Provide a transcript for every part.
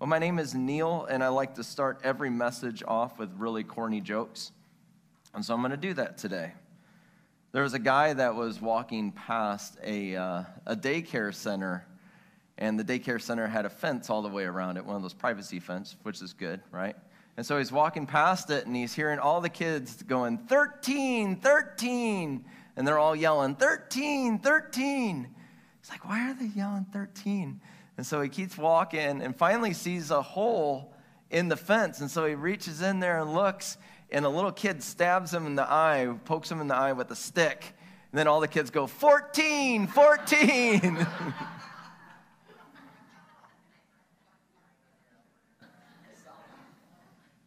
Well, my name is Neil, and I like to start every message off with really corny jokes. And so I'm going to do that today. There was a guy that was walking past a, uh, a daycare center, and the daycare center had a fence all the way around it, one of those privacy fences, which is good, right? And so he's walking past it, and he's hearing all the kids going, 13, 13. And they're all yelling, 13, 13. He's like, why are they yelling 13? And so he keeps walking and finally sees a hole in the fence. And so he reaches in there and looks, and a little kid stabs him in the eye, pokes him in the eye with a stick. And then all the kids go, 14, 14.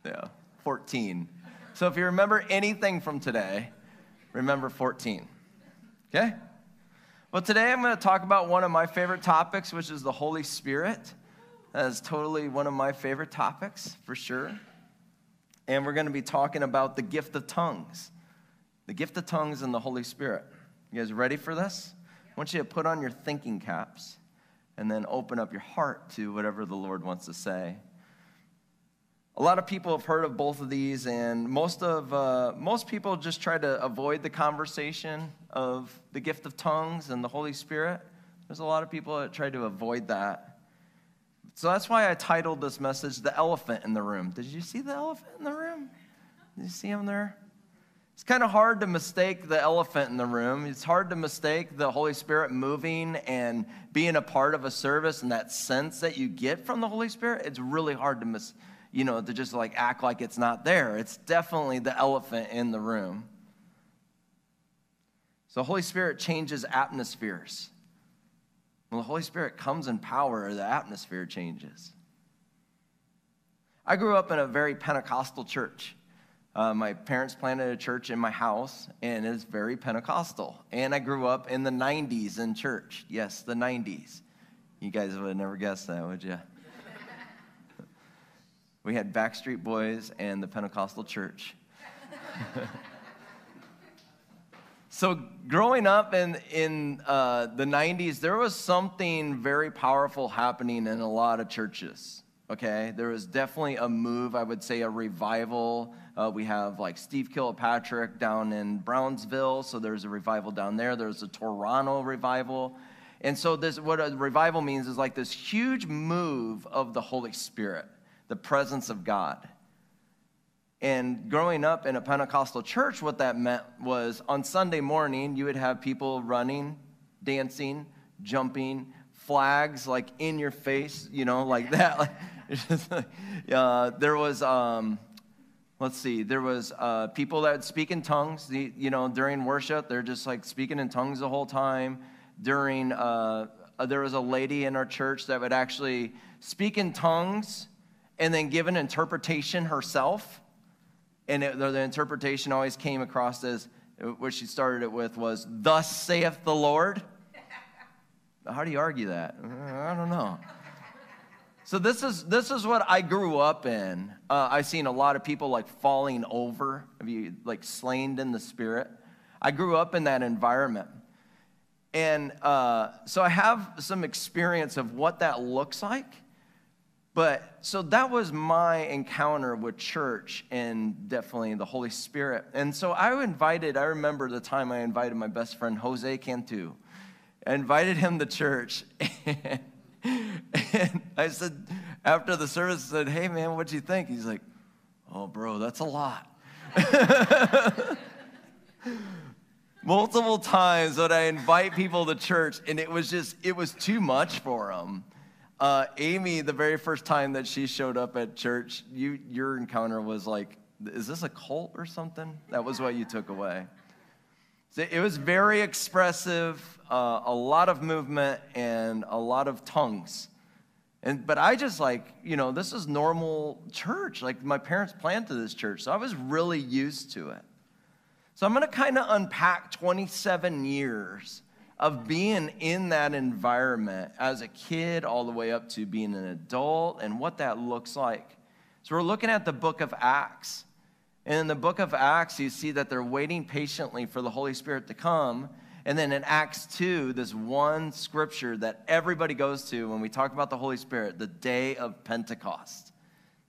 yeah, 14. So if you remember anything from today, remember 14. Okay? Well, today I'm going to talk about one of my favorite topics, which is the Holy Spirit. That is totally one of my favorite topics, for sure. And we're going to be talking about the gift of tongues. The gift of tongues and the Holy Spirit. You guys ready for this? I want you to put on your thinking caps and then open up your heart to whatever the Lord wants to say. A lot of people have heard of both of these, and most of uh, most people just try to avoid the conversation of the gift of tongues and the Holy Spirit. There's a lot of people that try to avoid that. So that's why I titled this message "The Elephant in the Room." Did you see the elephant in the room? Did you see him there? It's kind of hard to mistake the elephant in the room. It's hard to mistake the Holy Spirit moving and being a part of a service and that sense that you get from the Holy Spirit. It's really hard to mistake you know, to just like act like it's not there. It's definitely the elephant in the room. So the Holy Spirit changes atmospheres. When the Holy Spirit comes in power, the atmosphere changes. I grew up in a very Pentecostal church. Uh, my parents planted a church in my house, and it's very Pentecostal. And I grew up in the 90s in church. Yes, the 90s. You guys would have never guessed that, would you? We had Backstreet Boys and the Pentecostal Church. so, growing up in, in uh, the 90s, there was something very powerful happening in a lot of churches. Okay, there was definitely a move, I would say a revival. Uh, we have like Steve Kilpatrick down in Brownsville, so there's a revival down there. There's a Toronto revival. And so, this what a revival means is like this huge move of the Holy Spirit the presence of God. And growing up in a Pentecostal church, what that meant was on Sunday morning, you would have people running, dancing, jumping, flags like in your face, you know, like that. uh, there was, um, let's see, there was uh, people that speak in tongues, you know, during worship. They're just like speaking in tongues the whole time. During, uh, there was a lady in our church that would actually speak in tongues and then give an interpretation herself. And it, the interpretation always came across as what she started it with was, Thus saith the Lord. How do you argue that? I don't know. So this is this is what I grew up in. Uh, I've seen a lot of people like falling over, have you like slain in the spirit. I grew up in that environment, and uh, so I have some experience of what that looks like. But so that was my encounter with church and definitely the Holy Spirit. And so I invited, I remember the time I invited my best friend Jose Cantu. I invited him to church. And, and I said, after the service, I said, Hey man, what'd you think? He's like, Oh, bro, that's a lot. Multiple times would I invite people to church, and it was just, it was too much for them. Uh, Amy, the very first time that she showed up at church, you, your encounter was like, is this a cult or something? That was what you took away. So it was very expressive, uh, a lot of movement, and a lot of tongues. And, but I just like, you know, this is normal church. Like my parents planted this church, so I was really used to it. So I'm going to kind of unpack 27 years of being in that environment as a kid all the way up to being an adult and what that looks like. So we're looking at the book of Acts. And in the book of Acts, you see that they're waiting patiently for the Holy Spirit to come. And then in Acts 2, this one scripture that everybody goes to when we talk about the Holy Spirit, the day of Pentecost.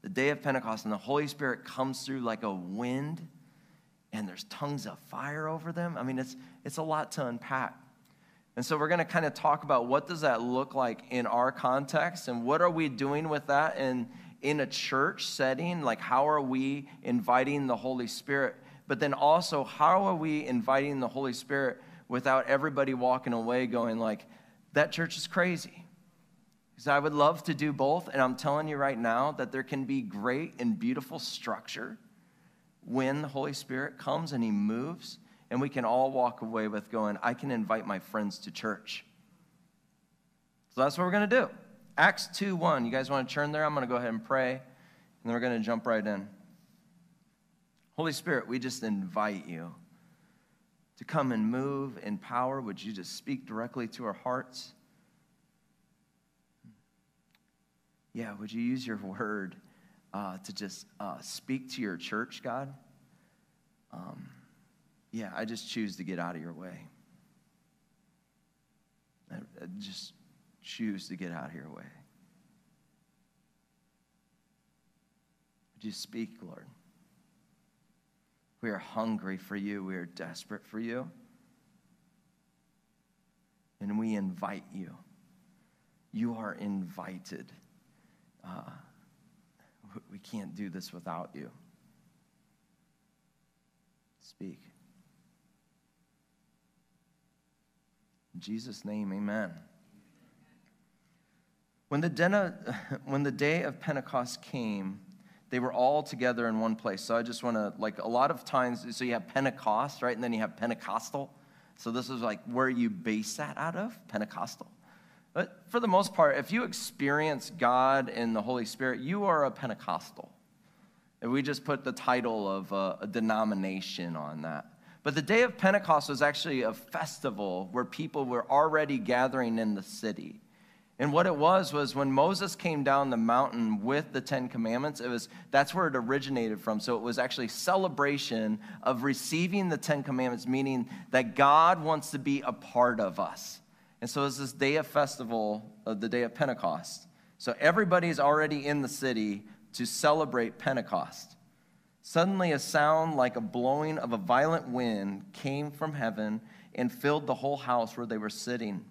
The day of Pentecost, and the Holy Spirit comes through like a wind, and there's tongues of fire over them. I mean, it's, it's a lot to unpack. And so we're going to kind of talk about what does that look like in our context and what are we doing with that in, in a church setting? Like how are we inviting the Holy Spirit? But then also how are we inviting the Holy Spirit without everybody walking away going like that church is crazy? Because I would love to do both and I'm telling you right now that there can be great and beautiful structure when the Holy Spirit comes and he moves and we can all walk away with going, I can invite my friends to church. So that's what we're going to do. Acts 2 1. You guys want to turn there? I'm going to go ahead and pray, and then we're going to jump right in. Holy Spirit, we just invite you to come and move in power. Would you just speak directly to our hearts? Yeah, would you use your word uh, to just uh, speak to your church, God? Um, yeah, I just choose to get out of your way. I, just choose to get out of your way. Would you speak, Lord? We are hungry for you. We are desperate for you. And we invite you. You are invited. Uh, we can't do this without you. Speak. In Jesus' name, amen. When the, when the day of Pentecost came, they were all together in one place. So I just want to, like, a lot of times, so you have Pentecost, right? And then you have Pentecostal. So this is like where you base that out of, Pentecostal. But for the most part, if you experience God and the Holy Spirit, you are a Pentecostal. And we just put the title of a, a denomination on that. But the day of Pentecost was actually a festival where people were already gathering in the city. And what it was was when Moses came down the mountain with the 10 commandments, it was that's where it originated from. So it was actually celebration of receiving the 10 commandments, meaning that God wants to be a part of us. And so it's this day of festival of the day of Pentecost. So everybody's already in the city to celebrate Pentecost. Suddenly, a sound like a blowing of a violent wind came from heaven and filled the whole house where they were sitting.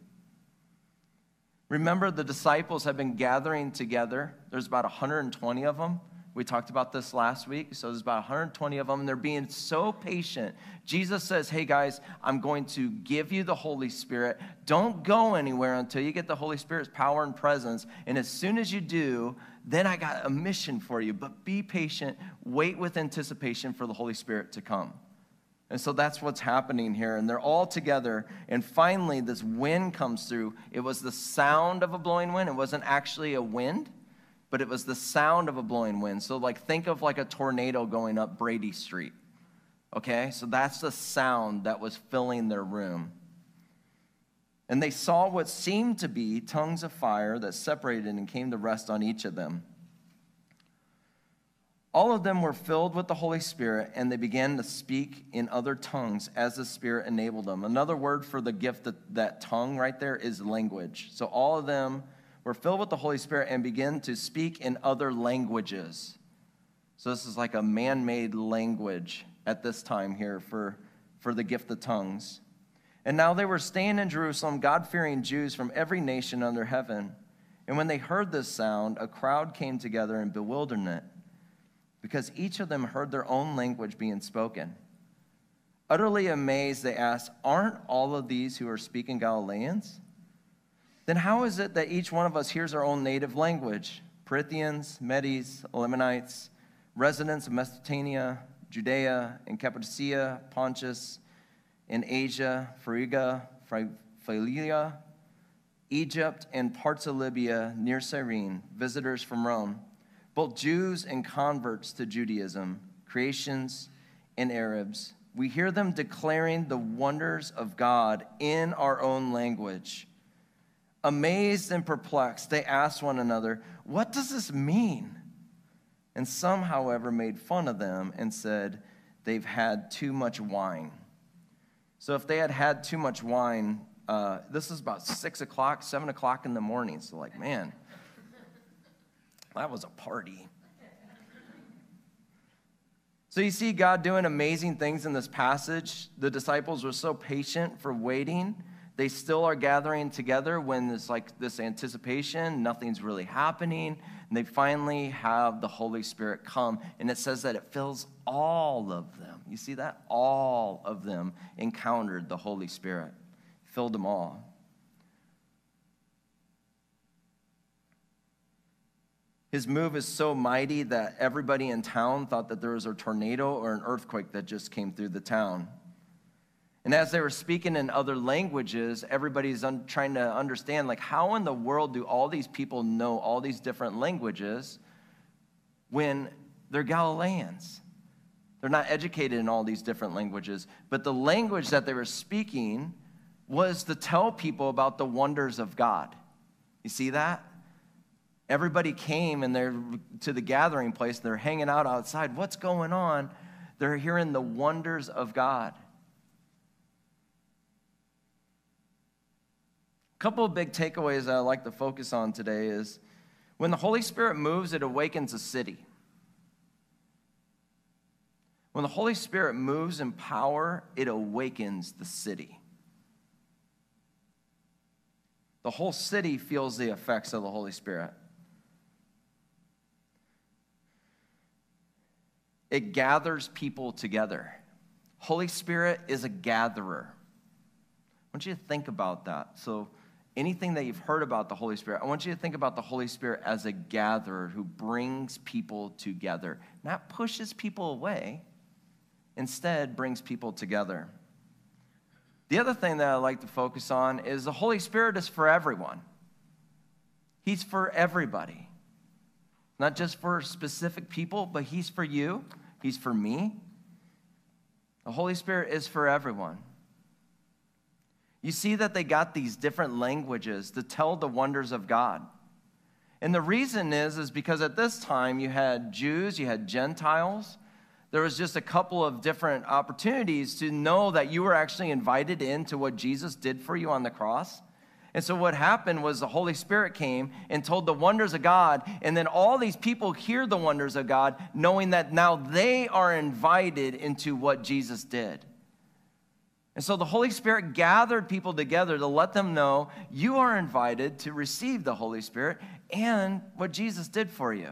Remember, the disciples have been gathering together. There's about 120 of them. We talked about this last week. So there's about 120 of them, and they're being so patient. Jesus says, Hey guys, I'm going to give you the Holy Spirit. Don't go anywhere until you get the Holy Spirit's power and presence. And as soon as you do, then I got a mission for you. But be patient, wait with anticipation for the Holy Spirit to come. And so that's what's happening here. And they're all together. And finally, this wind comes through. It was the sound of a blowing wind. It wasn't actually a wind, but it was the sound of a blowing wind. So, like, think of like a tornado going up Brady Street. Okay? So that's the sound that was filling their room. And they saw what seemed to be tongues of fire that separated and came to rest on each of them. All of them were filled with the Holy Spirit, and they began to speak in other tongues as the Spirit enabled them. Another word for the gift that, that tongue right there is language. So all of them were filled with the Holy Spirit and began to speak in other languages. So this is like a man made language at this time here for, for the gift of tongues. And now they were staying in Jerusalem, God fearing Jews from every nation under heaven. And when they heard this sound, a crowd came together in bewilderment, because each of them heard their own language being spoken. Utterly amazed, they asked, Aren't all of these who are speaking Galileans? Then how is it that each one of us hears our own native language? Parthians, Medes, Elamites, residents of Mesopotamia, Judea, and Cappadocia, Pontus, in Asia, Phrygia, Phrygia, Egypt, and parts of Libya near Cyrene, visitors from Rome, both Jews and converts to Judaism, Cretans and Arabs. We hear them declaring the wonders of God in our own language. Amazed and perplexed, they asked one another, What does this mean? And some, however, made fun of them and said, They've had too much wine. So if they had had too much wine, uh, this is about six o'clock, seven o'clock in the morning. So, like, man, that was a party. So, you see God doing amazing things in this passage. The disciples were so patient for waiting. They still are gathering together when there's like this anticipation, nothing's really happening. And they finally have the Holy Spirit come. And it says that it fills all of them. You see that? All of them encountered the Holy Spirit, filled them all. His move is so mighty that everybody in town thought that there was a tornado or an earthquake that just came through the town. And as they were speaking in other languages, everybody's un- trying to understand like how in the world do all these people know all these different languages when they're Galileans? They're not educated in all these different languages, but the language that they were speaking was to tell people about the wonders of God. You see that? Everybody came and they're to the gathering place, they're hanging out outside. What's going on? They're hearing the wonders of God. A couple of big takeaways that I like to focus on today is when the Holy Spirit moves, it awakens a city. When the Holy Spirit moves in power, it awakens the city. The whole city feels the effects of the Holy Spirit. it gathers people together. Holy Spirit is a gatherer. I want you to think about that. So, anything that you've heard about the Holy Spirit, I want you to think about the Holy Spirit as a gatherer who brings people together, not pushes people away, instead, brings people together. The other thing that I like to focus on is the Holy Spirit is for everyone. He's for everybody. Not just for specific people, but He's for you. He's for me. The Holy Spirit is for everyone. You see that they got these different languages to tell the wonders of God. And the reason is is because at this time you had Jews, you had Gentiles. There was just a couple of different opportunities to know that you were actually invited into what Jesus did for you on the cross. And so what happened was the Holy Spirit came and told the wonders of God, and then all these people hear the wonders of God, knowing that now they are invited into what Jesus did. And so the Holy Spirit gathered people together to let them know you are invited to receive the Holy Spirit and what Jesus did for you.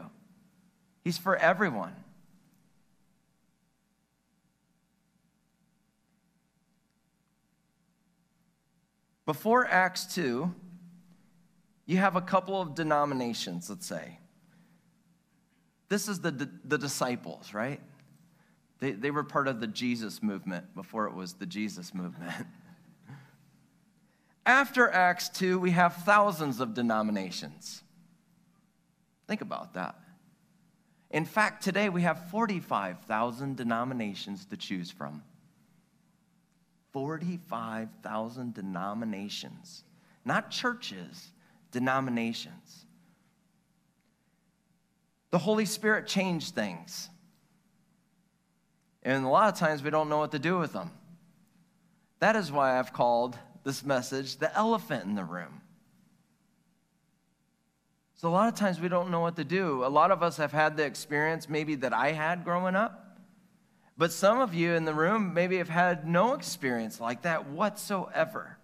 He's for everyone. Before Acts 2, you have a couple of denominations, let's say. This is the, the disciples, right? They, they were part of the Jesus movement before it was the Jesus movement. After Acts 2, we have thousands of denominations. Think about that. In fact, today we have 45,000 denominations to choose from. 45,000 denominations, not churches, denominations. The Holy Spirit changed things. And a lot of times we don't know what to do with them. That is why I've called this message the elephant in the room. So, a lot of times we don't know what to do. A lot of us have had the experience maybe that I had growing up but some of you in the room maybe have had no experience like that whatsoever.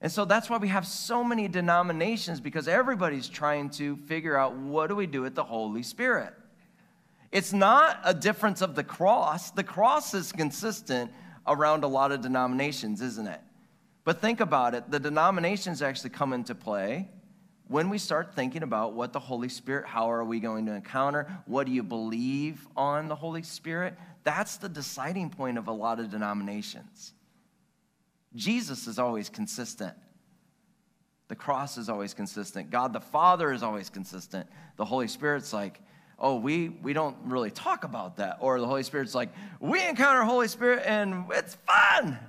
And so that's why we have so many denominations because everybody's trying to figure out what do we do with the Holy Spirit. It's not a difference of the cross. The cross is consistent around a lot of denominations, isn't it? But think about it the denominations actually come into play when we start thinking about what the Holy Spirit, how are we going to encounter, what do you believe on the Holy Spirit, that's the deciding point of a lot of denominations. Jesus is always consistent. The cross is always consistent. God the Father is always consistent. The Holy Spirit's like, oh, we, we don't really talk about that. Or the Holy Spirit's like, we encounter Holy Spirit and it's fun.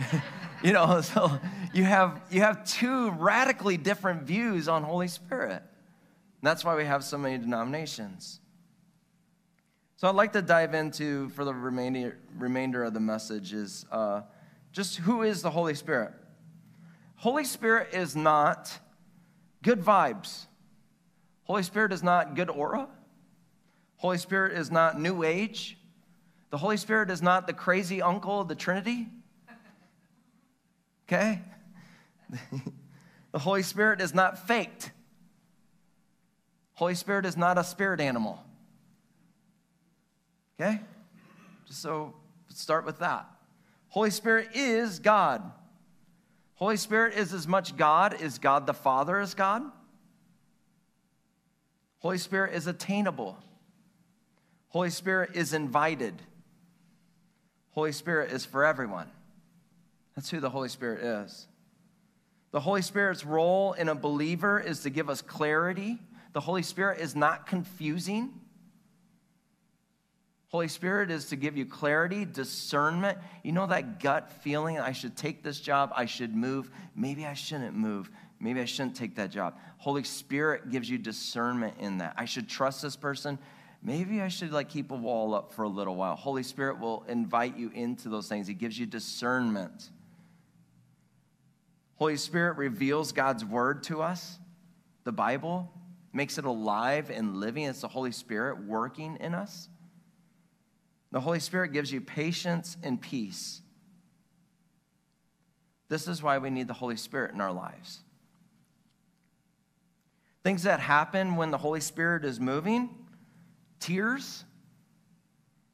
you know, so you have, you have two radically different views on Holy Spirit. And that's why we have so many denominations. So I'd like to dive into, for the remainder, remainder of the message, is uh, Just who is the Holy Spirit? Holy Spirit is not good vibes. Holy Spirit is not good aura. Holy Spirit is not new age. The Holy Spirit is not the crazy uncle of the Trinity. Okay? the Holy Spirit is not faked. Holy Spirit is not a spirit animal. Okay? Just so start with that. Holy Spirit is God. Holy Spirit is as much God as God the Father is God. Holy Spirit is attainable. Holy Spirit is invited. Holy Spirit is for everyone. That's who the Holy Spirit is. The Holy Spirit's role in a believer is to give us clarity. The Holy Spirit is not confusing. Holy Spirit is to give you clarity, discernment. You know that gut feeling, I should take this job, I should move. Maybe I shouldn't move. Maybe I shouldn't take that job. Holy Spirit gives you discernment in that. I should trust this person. Maybe I should like keep a wall up for a little while. Holy Spirit will invite you into those things. He gives you discernment. Holy Spirit reveals God's word to us. The Bible makes it alive and living. It's the Holy Spirit working in us. The Holy Spirit gives you patience and peace. This is why we need the Holy Spirit in our lives. Things that happen when the Holy Spirit is moving, tears.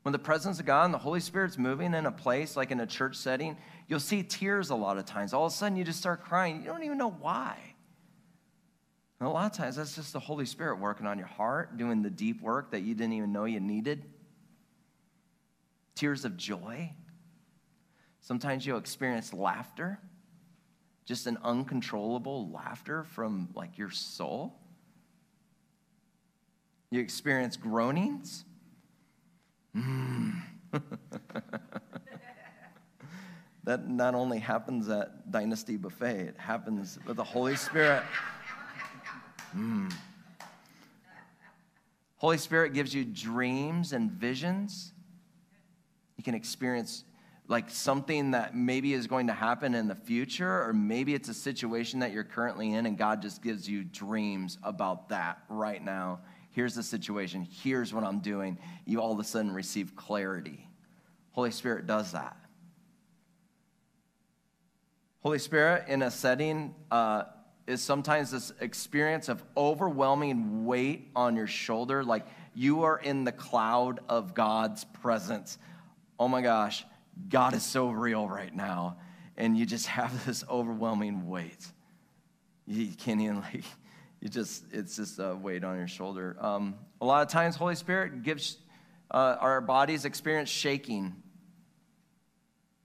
When the presence of God and the Holy Spirit's moving in a place, like in a church setting, you'll see tears a lot of times. All of a sudden, you just start crying. You don't even know why. And a lot of times, that's just the Holy Spirit working on your heart, doing the deep work that you didn't even know you needed tears of joy. Sometimes you'll experience laughter, just an uncontrollable laughter from like your soul. You experience groanings. Mm. that not only happens at Dynasty Buffet, it happens with the Holy Spirit. Mm. Holy Spirit gives you dreams and visions. You can experience like something that maybe is going to happen in the future, or maybe it's a situation that you're currently in, and God just gives you dreams about that right now. Here's the situation. Here's what I'm doing. You all of a sudden receive clarity. Holy Spirit does that. Holy Spirit in a setting uh, is sometimes this experience of overwhelming weight on your shoulder, like you are in the cloud of God's presence oh my gosh, God is so real right now. And you just have this overwhelming weight. You can't even, like, you just, it's just a weight on your shoulder. Um, a lot of times, Holy Spirit gives uh, our bodies experience shaking.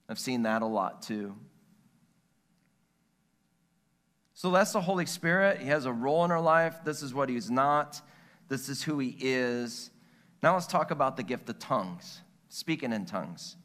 I've seen that a lot too. So that's the Holy Spirit. He has a role in our life. This is what he's not, this is who he is. Now let's talk about the gift of tongues speaking in tongues.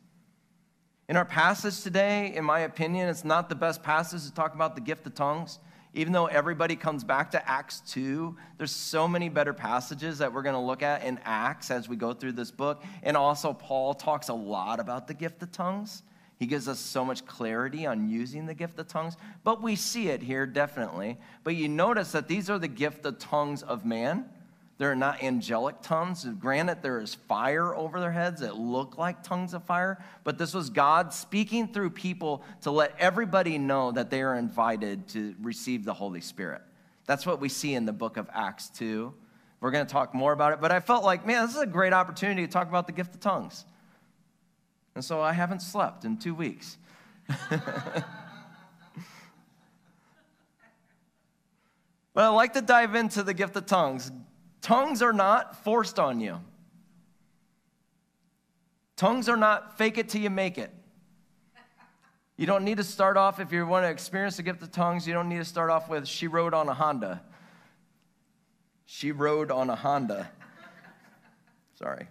In our passage today, in my opinion, it's not the best passage to talk about the gift of tongues. Even though everybody comes back to Acts 2, there's so many better passages that we're going to look at in Acts as we go through this book. And also, Paul talks a lot about the gift of tongues. He gives us so much clarity on using the gift of tongues, but we see it here definitely. But you notice that these are the gift of tongues of man. They're not angelic tongues. Granted, there is fire over their heads that look like tongues of fire, but this was God speaking through people to let everybody know that they are invited to receive the Holy Spirit. That's what we see in the book of Acts 2. We're going to talk more about it, but I felt like, man, this is a great opportunity to talk about the gift of tongues. And so I haven't slept in two weeks. but I'd like to dive into the gift of tongues. Tongues are not forced on you. Tongues are not fake it till you make it. You don't need to start off, if you want to experience the gift of tongues, you don't need to start off with, she rode on a Honda. She rode on a Honda. Sorry.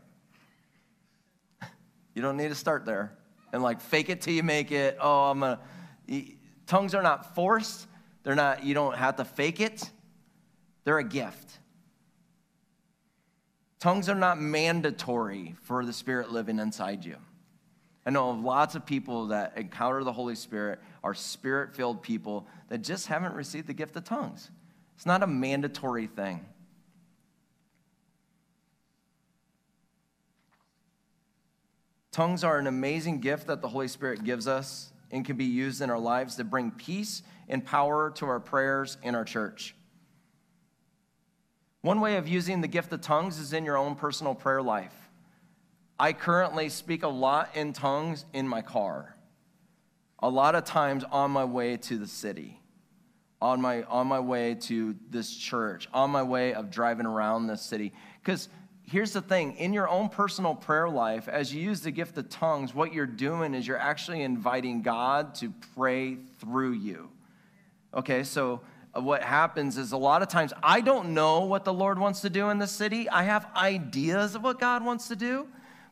You don't need to start there and like fake it till you make it. Oh, I'm gonna. Tongues are not forced. They're not, you don't have to fake it. They're a gift. Tongues are not mandatory for the Spirit living inside you. I know of lots of people that encounter the Holy Spirit are spirit filled people that just haven't received the gift of tongues. It's not a mandatory thing. Tongues are an amazing gift that the Holy Spirit gives us and can be used in our lives to bring peace and power to our prayers and our church. One way of using the gift of tongues is in your own personal prayer life. I currently speak a lot in tongues in my car, a lot of times on my way to the city, on my, on my way to this church, on my way of driving around this city. Because here's the thing in your own personal prayer life, as you use the gift of tongues, what you're doing is you're actually inviting God to pray through you. Okay, so uh, what happens is a lot of times I don't know what the Lord wants to do in the city. I have ideas of what God wants to do,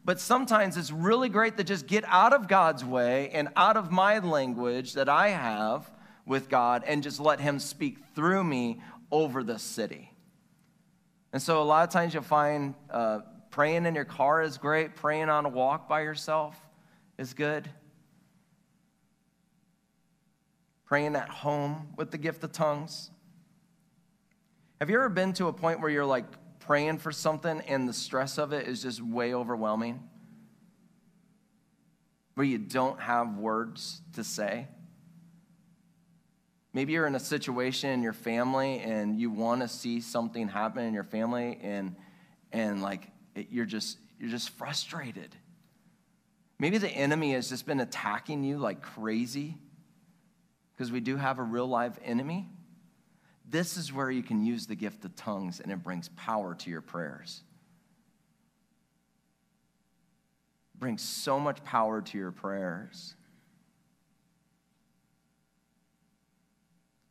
but sometimes it's really great to just get out of God's way and out of my language that I have with God and just let Him speak through me over the city. And so a lot of times you'll find uh, praying in your car is great, praying on a walk by yourself is good. Praying at home with the gift of tongues. Have you ever been to a point where you're like praying for something and the stress of it is just way overwhelming? Where you don't have words to say? Maybe you're in a situation in your family and you want to see something happen in your family and and like it, you're just you're just frustrated. Maybe the enemy has just been attacking you like crazy because we do have a real live enemy. This is where you can use the gift of tongues and it brings power to your prayers. It brings so much power to your prayers.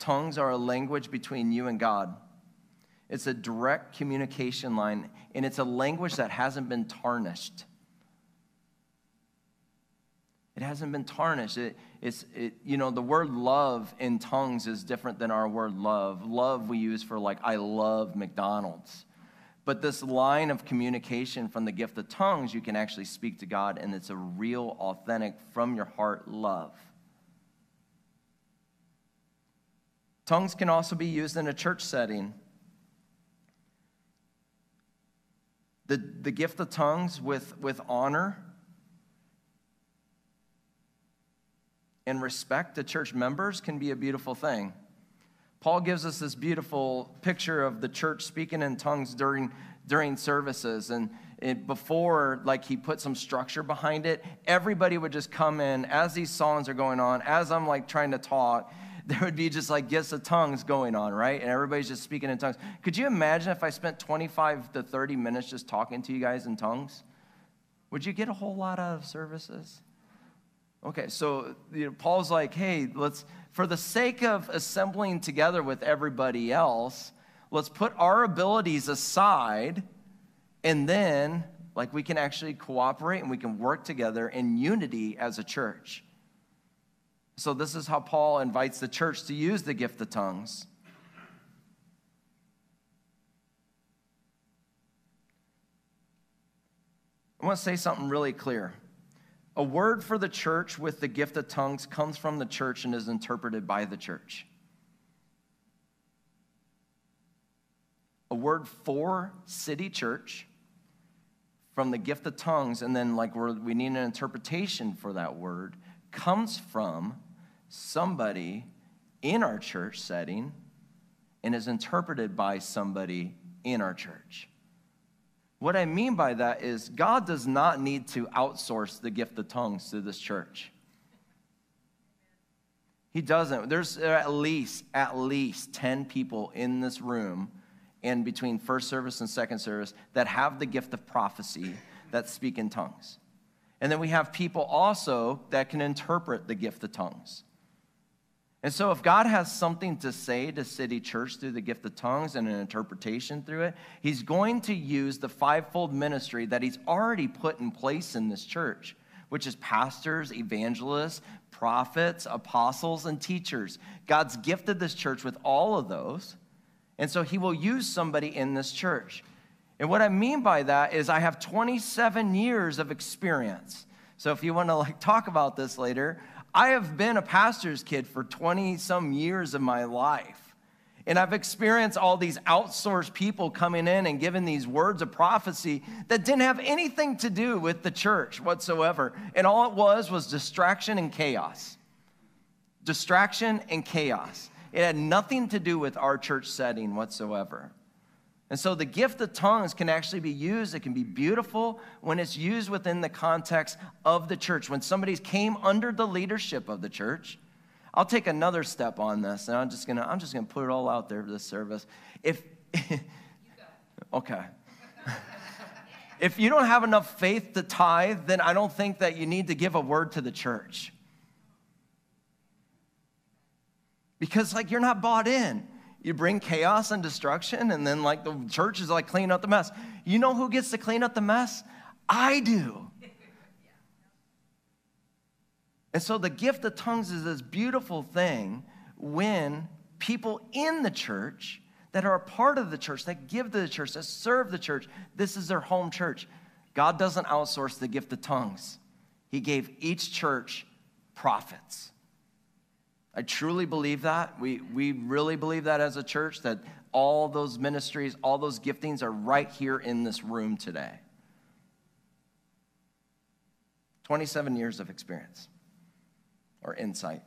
Tongues are a language between you and God. It's a direct communication line, and it's a language that hasn't been tarnished. It hasn't been tarnished. It, it's, it, you know, the word love in tongues is different than our word love. Love we use for, like, I love McDonald's. But this line of communication from the gift of tongues, you can actually speak to God, and it's a real, authentic, from your heart love. Tongues can also be used in a church setting. The, the gift of tongues with, with honor and respect to church members can be a beautiful thing. Paul gives us this beautiful picture of the church speaking in tongues during, during services. And it, before, like, he put some structure behind it, everybody would just come in as these songs are going on, as I'm like trying to talk there would be just like gifts of tongues going on, right? And everybody's just speaking in tongues. Could you imagine if I spent 25 to 30 minutes just talking to you guys in tongues? Would you get a whole lot out of services? Okay, so you know, Paul's like, hey, let's, for the sake of assembling together with everybody else, let's put our abilities aside and then, like, we can actually cooperate and we can work together in unity as a church. So, this is how Paul invites the church to use the gift of tongues. I want to say something really clear. A word for the church with the gift of tongues comes from the church and is interpreted by the church. A word for city church from the gift of tongues, and then like we need an interpretation for that word, comes from somebody in our church setting and is interpreted by somebody in our church. What I mean by that is God does not need to outsource the gift of tongues to this church. He doesn't. There's at least at least 10 people in this room and between first service and second service that have the gift of prophecy that speak in tongues. And then we have people also that can interpret the gift of tongues. And so, if God has something to say to City Church through the gift of tongues and an interpretation through it, He's going to use the fivefold ministry that He's already put in place in this church, which is pastors, evangelists, prophets, apostles, and teachers. God's gifted this church with all of those. And so, He will use somebody in this church. And what I mean by that is, I have 27 years of experience. So if you want to like talk about this later, I have been a pastor's kid for 20 some years of my life. And I've experienced all these outsourced people coming in and giving these words of prophecy that didn't have anything to do with the church whatsoever. And all it was was distraction and chaos. Distraction and chaos. It had nothing to do with our church setting whatsoever. And so the gift of tongues can actually be used. It can be beautiful when it's used within the context of the church. When somebody came under the leadership of the church, I'll take another step on this, and I'm just gonna I'm just gonna put it all out there for this service. If okay. if you don't have enough faith to tithe, then I don't think that you need to give a word to the church. Because like you're not bought in. You bring chaos and destruction, and then like the church is like clean up the mess. You know who gets to clean up the mess? I do. And so the gift of tongues is this beautiful thing when people in the church that are a part of the church, that give to the church, that serve the church, this is their home church. God doesn't outsource the gift of tongues, He gave each church prophets. I truly believe that. We, we really believe that as a church, that all those ministries, all those giftings are right here in this room today. 27 years of experience or insight.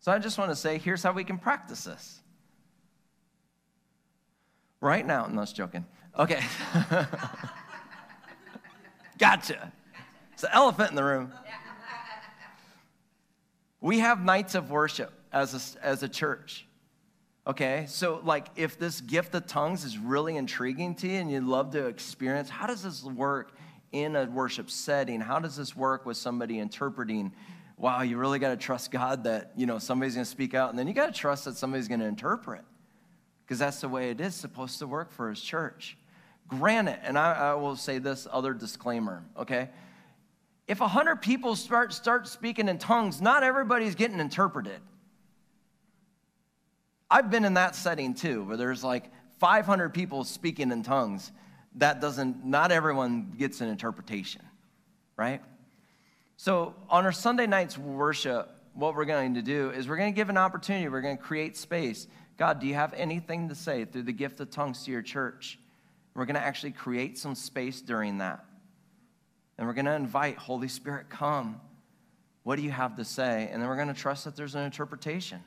So I just want to say here's how we can practice this. Right now, I'm was joking. Okay. Gotcha. It's the elephant in the room. We have nights of worship as a, as a church. Okay, so like if this gift of tongues is really intriguing to you and you'd love to experience, how does this work in a worship setting? How does this work with somebody interpreting? Wow, you really got to trust God that, you know, somebody's going to speak out and then you got to trust that somebody's going to interpret because that's the way it is supposed to work for his church. Granted, and I, I will say this other disclaimer, okay? If 100 people start, start speaking in tongues, not everybody's getting interpreted. I've been in that setting too, where there's like 500 people speaking in tongues. That doesn't, not everyone gets an interpretation, right? So on our Sunday nights worship, what we're going to do is we're going to give an opportunity, we're going to create space. God, do you have anything to say through the gift of tongues to your church? We're going to actually create some space during that. And we're going to invite Holy Spirit, come. What do you have to say? And then we're going to trust that there's an interpretation.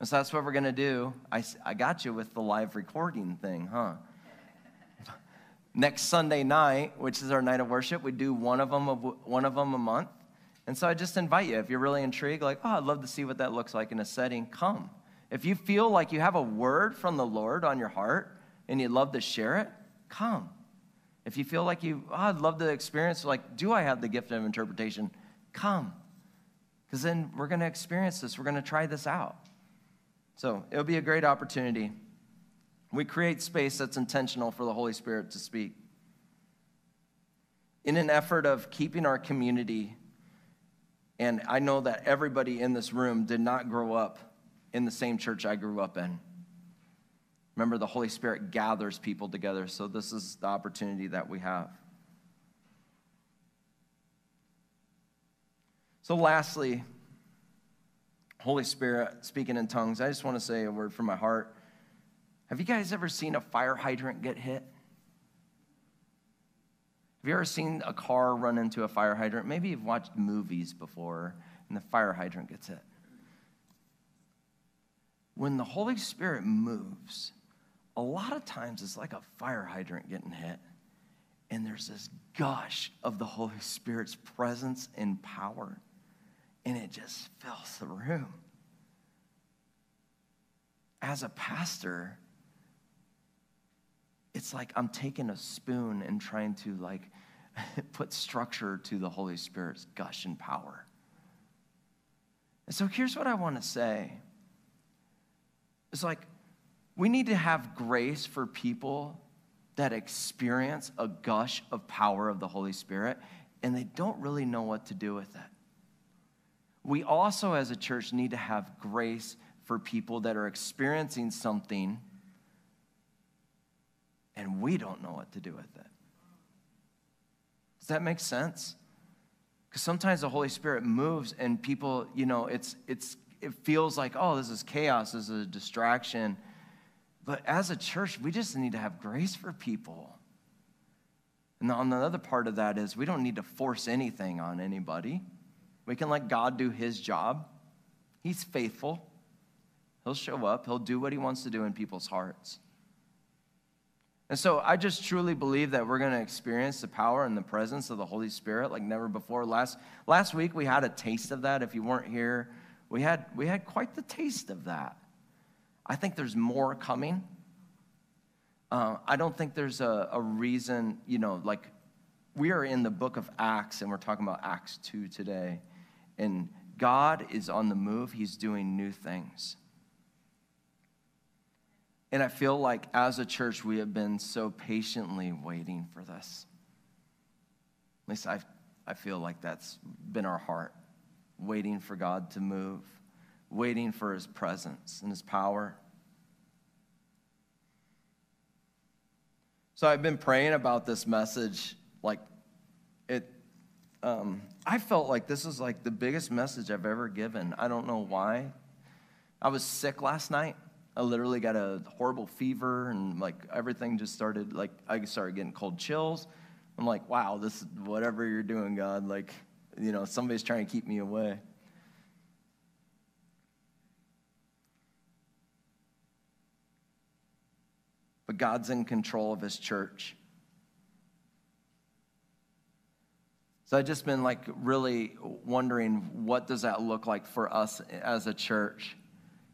And so that's what we're going to do. I, I got you with the live recording thing, huh? Next Sunday night, which is our night of worship, we do one of them, one of them a month. And so I just invite you, if you're really intrigued, like, oh, I'd love to see what that looks like in a setting, come. If you feel like you have a word from the Lord on your heart, and you'd love to share it, come. If you feel like you, oh, I'd love to experience, like, do I have the gift of interpretation? Come. Because then we're going to experience this. We're going to try this out. So it'll be a great opportunity. We create space that's intentional for the Holy Spirit to speak. In an effort of keeping our community, and I know that everybody in this room did not grow up in the same church I grew up in. Remember, the Holy Spirit gathers people together, so this is the opportunity that we have. So, lastly, Holy Spirit speaking in tongues. I just want to say a word from my heart. Have you guys ever seen a fire hydrant get hit? Have you ever seen a car run into a fire hydrant? Maybe you've watched movies before and the fire hydrant gets hit. When the Holy Spirit moves, a lot of times it's like a fire hydrant getting hit, and there's this gush of the Holy Spirit's presence and power, and it just fills the room. As a pastor, it's like I'm taking a spoon and trying to like put structure to the Holy Spirit's gush and power. And so here's what I want to say. It's like we need to have grace for people that experience a gush of power of the Holy Spirit and they don't really know what to do with it. We also, as a church, need to have grace for people that are experiencing something and we don't know what to do with it. Does that make sense? Because sometimes the Holy Spirit moves and people, you know, it's, it's, it feels like, oh, this is chaos, this is a distraction. But as a church, we just need to have grace for people. And on the other part of that is we don't need to force anything on anybody. We can let God do his job. He's faithful. He'll show up, he'll do what he wants to do in people's hearts. And so I just truly believe that we're going to experience the power and the presence of the Holy Spirit like never before. Last, last week we had a taste of that. If you weren't here, we had, we had quite the taste of that. I think there's more coming. Uh, I don't think there's a, a reason, you know, like we are in the book of Acts and we're talking about Acts 2 today. And God is on the move, He's doing new things. And I feel like as a church, we have been so patiently waiting for this. At least I, I feel like that's been our heart, waiting for God to move, waiting for his presence and his power. So I've been praying about this message. Like, it, um, I felt like this is like the biggest message I've ever given. I don't know why. I was sick last night. I literally got a horrible fever and like everything just started like I started getting cold chills. I'm like, wow, this is whatever you're doing, God. Like, you know, somebody's trying to keep me away. But God's in control of his church. So I've just been like really wondering what does that look like for us as a church?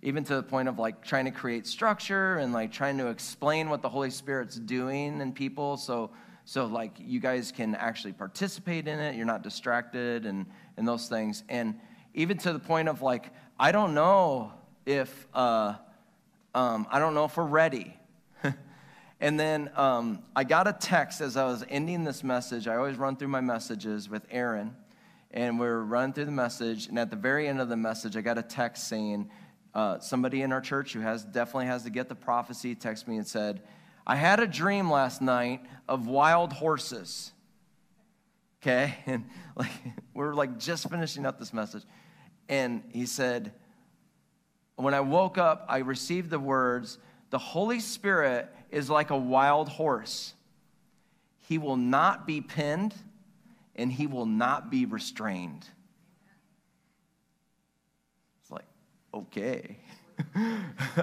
even to the point of like trying to create structure and like trying to explain what the Holy Spirit's doing in people. So, so like you guys can actually participate in it. You're not distracted and, and those things. And even to the point of like, I don't know if, uh, um, I don't know if we're ready. And then um, I got a text as I was ending this message. I always run through my messages with Aaron and we are running through the message. And at the very end of the message, I got a text saying, uh, somebody in our church who has definitely has to get the prophecy texted me and said, I had a dream last night of wild horses. Okay? And like we're like just finishing up this message. And he said, When I woke up, I received the words, the Holy Spirit is like a wild horse. He will not be pinned and he will not be restrained. It's like, okay.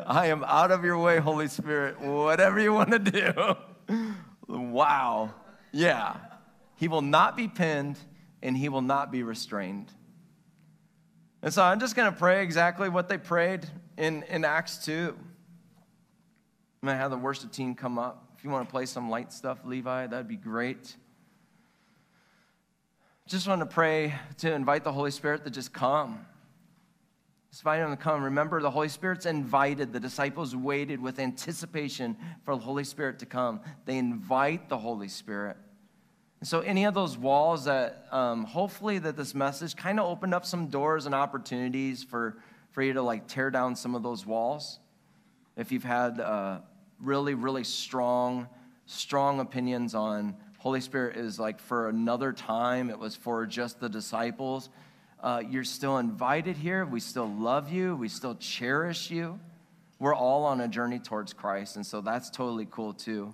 I am out of your way, Holy Spirit. Whatever you want to do. wow. Yeah. He will not be pinned and he will not be restrained. And so I'm just going to pray exactly what they prayed in, in Acts 2. I'm going to have the worship team come up. If you want to play some light stuff, Levi, that'd be great. Just want to pray to invite the Holy Spirit to just come invite him to come. Remember, the Holy Spirit's invited. The disciples waited with anticipation for the Holy Spirit to come. They invite the Holy Spirit. And so, any of those walls that um, hopefully that this message kind of opened up some doors and opportunities for, for you to like tear down some of those walls. If you've had uh, really, really strong, strong opinions on Holy Spirit is like for another time, it was for just the disciples uh, you're still invited here. We still love you. We still cherish you. We're all on a journey towards Christ, and so that's totally cool too.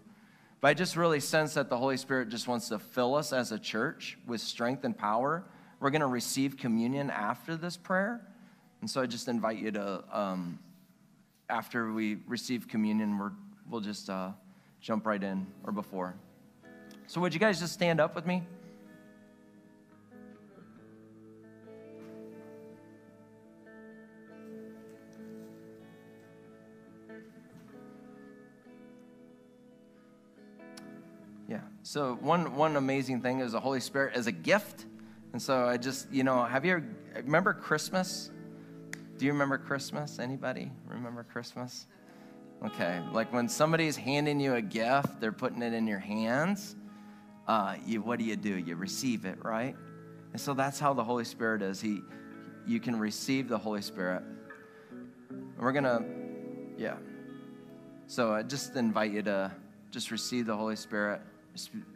But I just really sense that the Holy Spirit just wants to fill us as a church with strength and power. We're going to receive communion after this prayer. And so I just invite you to, um, after we receive communion, we will just uh, jump right in or before. So, would you guys just stand up with me? Yeah. So one one amazing thing is the Holy Spirit as a gift. And so I just, you know, have you ever, remember Christmas? Do you remember Christmas? Anybody remember Christmas? Okay, like when somebody's handing you a gift, they're putting it in your hands. Uh, you, what do you do? You receive it, right? And so that's how the Holy Spirit is. He, you can receive the Holy Spirit. We're gonna, yeah. So I just invite you to just receive the Holy Spirit,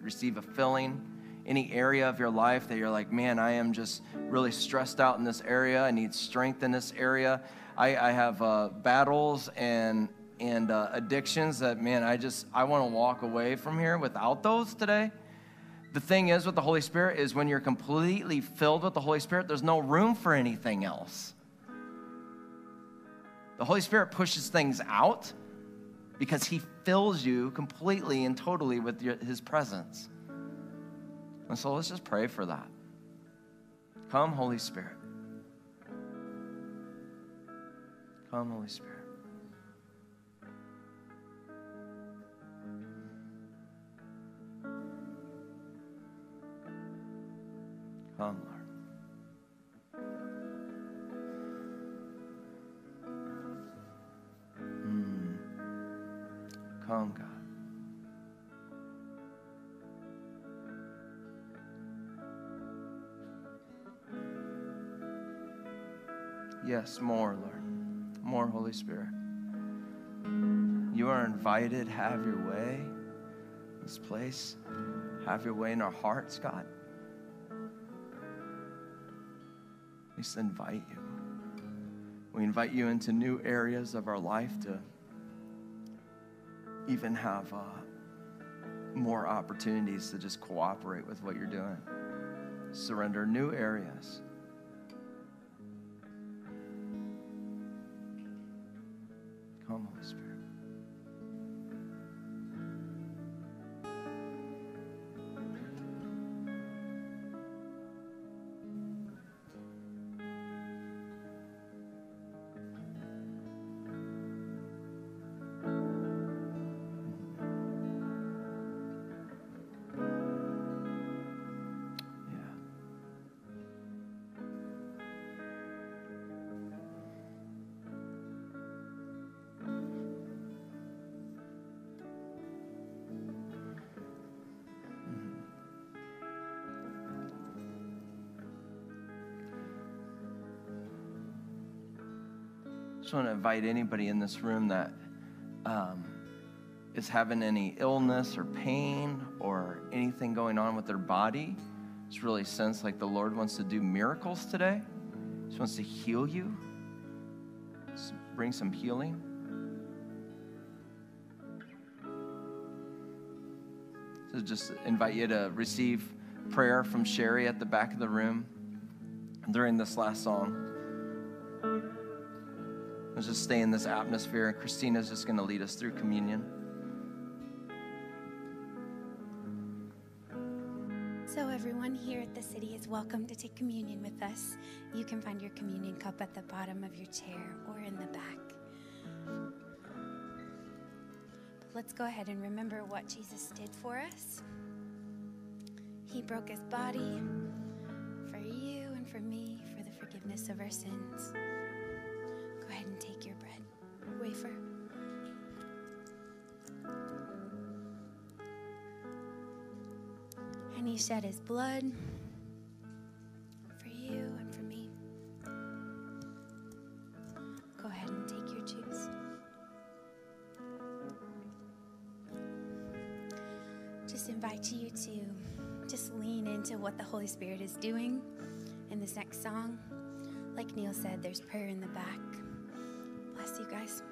receive a filling. Any area of your life that you're like, man, I am just really stressed out in this area. I need strength in this area. I, I have uh, battles and and uh, addictions that man, I just I want to walk away from here without those today. The thing is with the Holy Spirit is when you're completely filled with the Holy Spirit, there's no room for anything else. The Holy Spirit pushes things out because He fills you completely and totally with your, His presence. And so let's just pray for that. Come, Holy Spirit. Come, Holy Spirit. Come, Lord. Yes, more, Lord. More, Holy Spirit. You are invited. Have your way this place. Have your way in our hearts, God. We just invite you. We invite you into new areas of our life to even have uh, more opportunities to just cooperate with what you're doing. Surrender new areas. Come, Holy Spirit. Just want to invite anybody in this room that um, is having any illness or pain or anything going on with their body. Just really sense like the Lord wants to do miracles today. Just wants to heal you, Just bring some healing. So just invite you to receive prayer from Sherry at the back of the room during this last song. Let's just stay in this atmosphere. And Christina's just going to lead us through communion. So, everyone here at the city is welcome to take communion with us. You can find your communion cup at the bottom of your chair or in the back. But let's go ahead and remember what Jesus did for us. He broke his body for you and for me for the forgiveness of our sins. And he shed his blood for you and for me. Go ahead and take your juice. Just invite you to just lean into what the Holy Spirit is doing in this next song. Like Neil said, there's prayer in the back. Bless you guys.